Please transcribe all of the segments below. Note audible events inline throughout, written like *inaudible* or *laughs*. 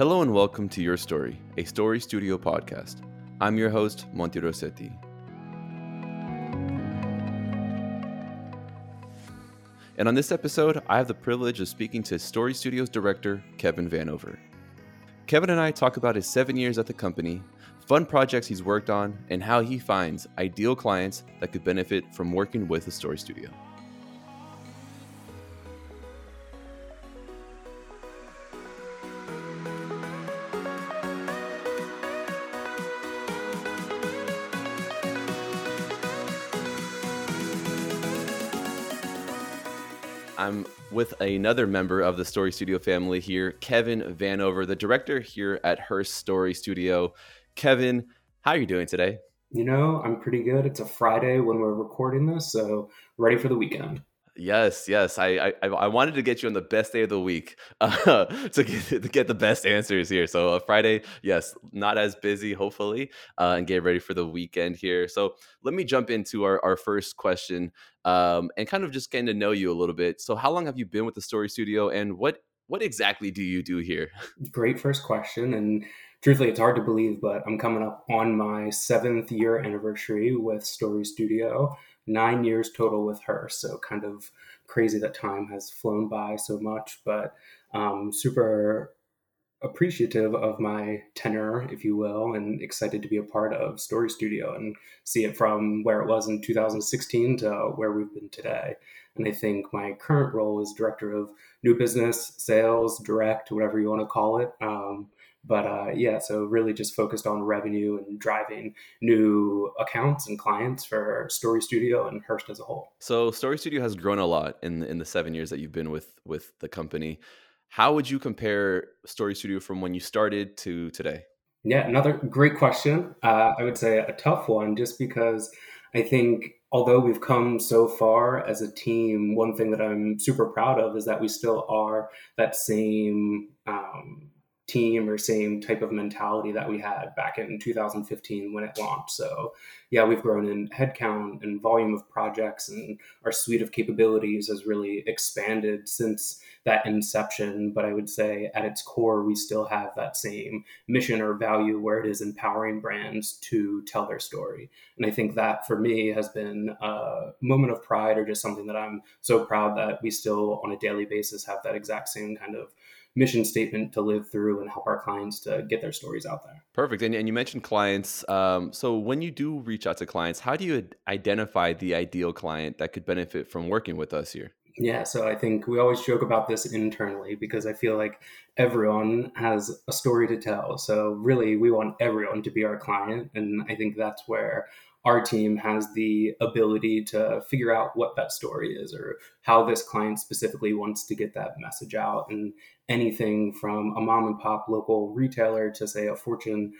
Hello and welcome to Your Story, a Story Studio podcast. I'm your host, Monty Rossetti. And on this episode, I have the privilege of speaking to Story Studios director, Kevin Vanover. Kevin and I talk about his seven years at the company, fun projects he's worked on, and how he finds ideal clients that could benefit from working with a story studio. I'm with another member of the Story Studio family here, Kevin Vanover, the director here at Hearst Story Studio. Kevin, how are you doing today? You know, I'm pretty good. It's a Friday when we're recording this, so ready for the weekend. Yes, yes. I, I I wanted to get you on the best day of the week *laughs* uh, to get to get the best answers here. So uh, Friday, yes, not as busy, hopefully, uh, and get ready for the weekend here. So let me jump into our, our first question um, and kind of just getting to know you a little bit. So how long have you been with the Story Studio, and what what exactly do you do here? *laughs* Great first question, and truthfully, it's hard to believe, but I'm coming up on my seventh year anniversary with Story Studio nine years total with Hearst. So kind of crazy that time has flown by so much, but um, super appreciative of my tenure, if you will, and excited to be a part of Story Studio and see it from where it was in 2016 to where we've been today. And I think my current role is director of new business, sales, direct, whatever you want to call it. Um, but uh, yeah, so really just focused on revenue and driving new accounts and clients for Story Studio and Hearst as a whole. So Story Studio has grown a lot in in the seven years that you've been with with the company. How would you compare Story Studio from when you started to today? Yeah, another great question. Uh, I would say a tough one, just because I think although we've come so far as a team, one thing that I'm super proud of is that we still are that same. Um, team or same type of mentality that we had back in 2015 when it launched. So, yeah, we've grown in headcount and volume of projects, and our suite of capabilities has really expanded since that inception. But I would say at its core, we still have that same mission or value where it is empowering brands to tell their story. And I think that for me has been a moment of pride or just something that I'm so proud that we still on a daily basis have that exact same kind of mission statement to live through and help our clients to get their stories out there. Perfect. And, and you mentioned clients. Um, so when you do reach out to clients, how do you identify the ideal client that could benefit from working with us here? Yeah, so I think we always joke about this internally because I feel like everyone has a story to tell. So really, we want everyone to be our client. And I think that's where our team has the ability to figure out what that story is or how this client specifically wants to get that message out and anything from a mom and pop local retailer to say a fortune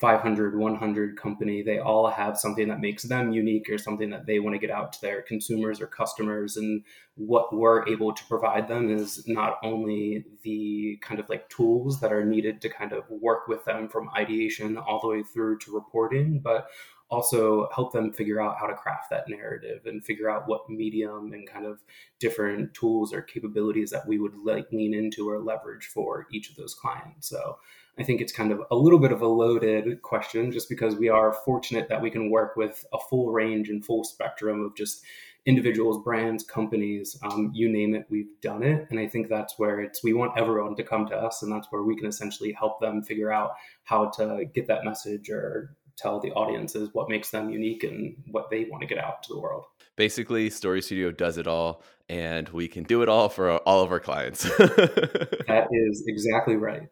500 100 company they all have something that makes them unique or something that they want to get out to their consumers or customers. And what we're able to provide them is not only the kind of like tools that are needed to kind of work with them from ideation all the way through to reporting but also help them figure out how to craft that narrative and figure out what medium and kind of different tools or capabilities that we would like lean into or leverage for each of those clients. So I think it's kind of a little bit of a loaded question just because we are fortunate that we can work with a full range and full spectrum of just individuals, brands, companies, um, you name it, we've done it. And I think that's where it's, we want everyone to come to us and that's where we can essentially help them figure out how to get that message or tell the audiences what makes them unique and what they want to get out to the world. Basically, Story Studio does it all, and we can do it all for all of our clients. *laughs* that is exactly right.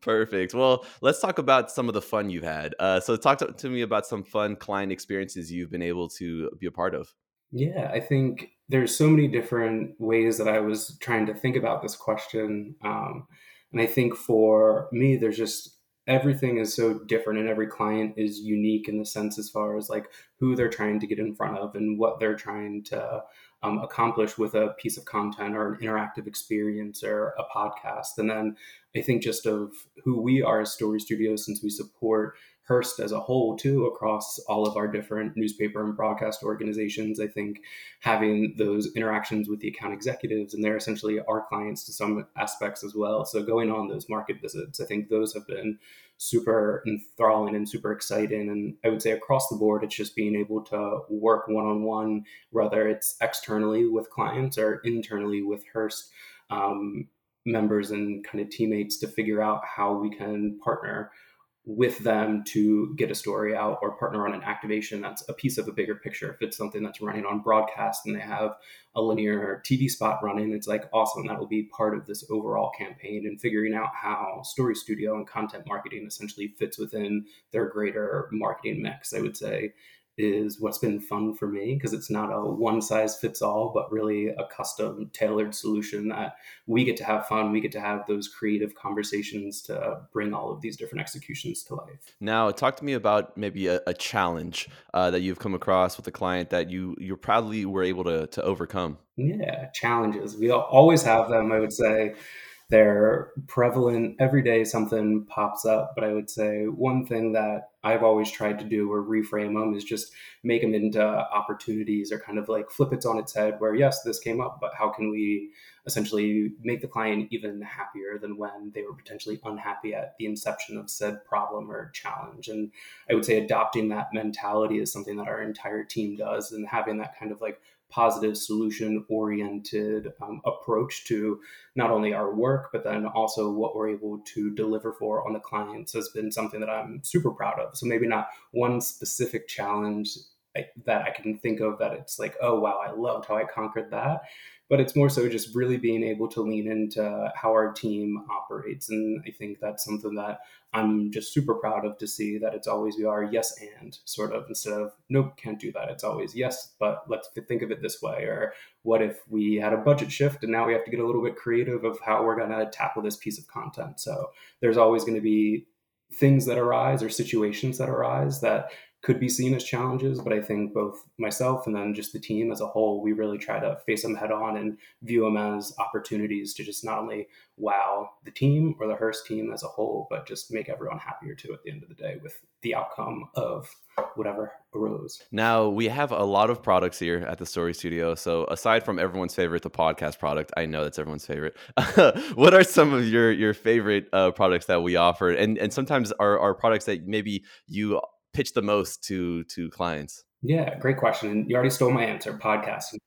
Perfect. Well, let's talk about some of the fun you've had. Uh, so, talk to, to me about some fun client experiences you've been able to be a part of. Yeah, I think there's so many different ways that I was trying to think about this question. Um, and I think for me, there's just everything is so different and every client is unique in the sense as far as like who they're trying to get in front of and what they're trying to um, accomplish with a piece of content or an interactive experience or a podcast and then i think just of who we are as story studios since we support Hearst as a whole, too, across all of our different newspaper and broadcast organizations. I think having those interactions with the account executives, and they're essentially our clients to some aspects as well. So going on those market visits, I think those have been super enthralling and super exciting. And I would say across the board, it's just being able to work one on one, whether it's externally with clients or internally with Hearst. Um, members and kind of teammates to figure out how we can partner with them to get a story out or partner on an activation that's a piece of a bigger picture. If it's something that's running on broadcast and they have a linear TV spot running, it's like awesome. That will be part of this overall campaign and figuring out how Story Studio and content marketing essentially fits within their greater marketing mix. I would say is what's been fun for me because it's not a one size fits all, but really a custom tailored solution that we get to have fun. We get to have those creative conversations to bring all of these different executions to life. Now, talk to me about maybe a, a challenge uh, that you've come across with a client that you you proudly were able to to overcome. Yeah, challenges. We always have them. I would say they're prevalent every day something pops up but i would say one thing that i've always tried to do or reframe them is just make them into opportunities or kind of like flip it on its head where yes this came up but how can we essentially make the client even happier than when they were potentially unhappy at the inception of said problem or challenge? And i would say adopting that mentality is something that our entire team does and having that kind of like positive solution oriented um, approach to not only our work but then also what we're able to deliver for on the clients has been something that i'm super proud of. So maybe not one specific challenge that i can think of that it's like oh wow i loved how i conquered that. But it's more so just really being able to lean into how our team operates and i think that's something that i'm just super proud of to see that it's always we are yes and sort of instead of nope can't do that it's always yes but let's think of it this way or what if we had a budget shift and now we have to get a little bit creative of how we're to tackle this piece of content? So there's always going to be things that arise or situations that arise that could be seen as challenges, but I think both myself and then just the team as a whole, we really try to face them head on and view them as opportunities to just not only wow the team or the Hearst team as a whole, but just make everyone happier too at the end of the day with the outcome of whatever arose. Now, we have a lot of products here at the Story Studio. So, aside from everyone's favorite, the podcast product, I know that's everyone's favorite. *laughs* what are some of your your favorite uh, products that we offer? And and sometimes are, are products that maybe you pitch the most to to clients? Yeah, great question. And you already stole my answer. Podcasting.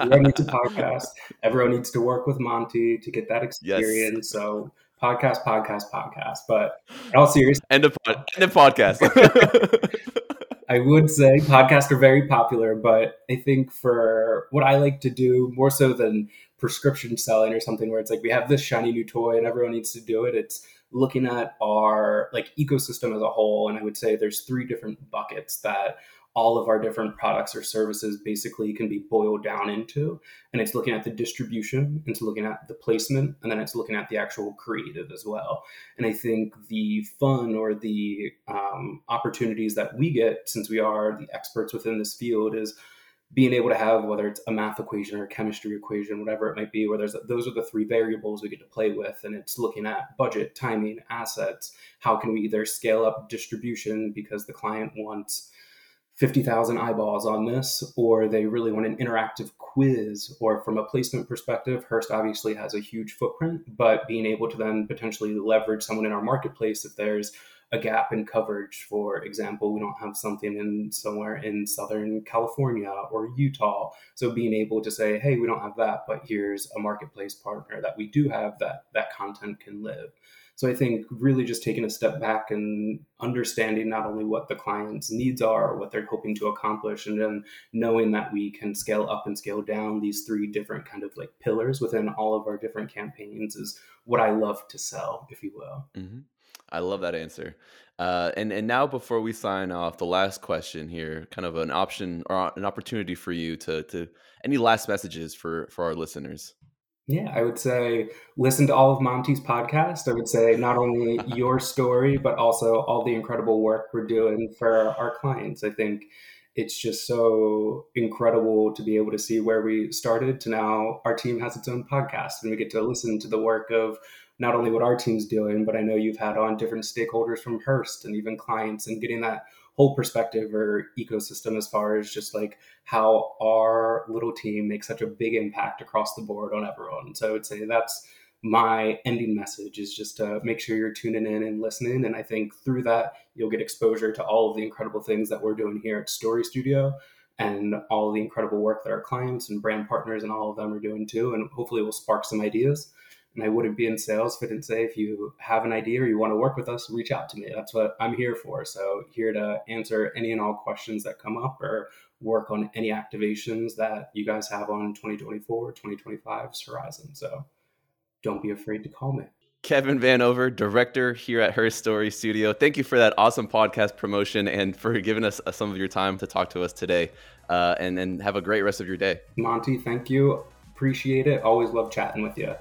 Everyone needs a *laughs* podcast. Everyone needs to work with Monty to get that experience. Yes. So podcast, podcast, podcast. But in all seriousness, end of pod, end of podcast. *laughs* I would say podcasts are very popular, but I think for what I like to do more so than prescription selling or something where it's like we have this shiny new toy and everyone needs to do it. It's looking at our like ecosystem as a whole. And i would say there's three different buckets that all of our different products or services basically can be boiled down into. And it's looking at the distribution it's looking at the placement and then it's looking at the actual creative as well. And i think the fun or the um, opportunities that we get since we are the experts within this field is being able to have whether it's a math equation or a chemistry equation whatever it might be where there's those are the three variables we get to play with and it's looking at budget timing assets. How can we either scale up distribution because the client wants 50,000 eyeballs on this or they really want an interactive quiz? Or from a placement perspective Hearst obviously has a huge footprint but being able to then potentially leverage someone in our marketplace if there's a gap in coverage. For example, we don't have something in somewhere in Southern California or Utah. So being able to say, hey, we don't have that, but here's a marketplace partner that we do have that that content can live. So I think really just taking a step back and understanding not only what the client's needs are, what they're hoping to accomplish, and then knowing that we can scale up and scale down these three different kind of like pillars within all of our different campaigns is what I love to sell, if you will. Mm-hmm. I love that answer. Uh, and and now before we sign off, the last question here, kind of an option or an opportunity for you to to any last messages for for our listeners. Yeah, I would say listen to all of Monty's podcast. I would say not only *laughs* your story, but also all the incredible work we're doing for our clients. I think it's just so incredible to be able to see where we started to now our team has its own podcast and we get to listen to the work of not only what our team's doing, but I know you've had on different stakeholders from Hearst and even clients and getting that whole perspective or ecosystem as far as just like how our little team makes such a big impact across the board on everyone. So I would say that's my ending message is just to make sure you're tuning in and listening. And I think through that, you'll get exposure to all of the incredible things that we're doing here at Story Studio and all the incredible work that our clients and brand partners and all of them are doing too. And hopefully, it will spark some ideas. And I wouldn't be in sales if I didn't say if you have an idea or you want to work with us, reach out to me. That's what I'm here for. So, here to answer any and all questions that come up or work on any activations that you guys have on 2024, 2025's horizon. So, don't be afraid to call me. Kevin Vanover, director here at Hearst Story Studio. Thank you for that awesome podcast promotion and for giving us uh, some of your time to talk to us today. Uh, and then have a great rest of your day. Monty, thank you. Appreciate it. Always love chatting with you.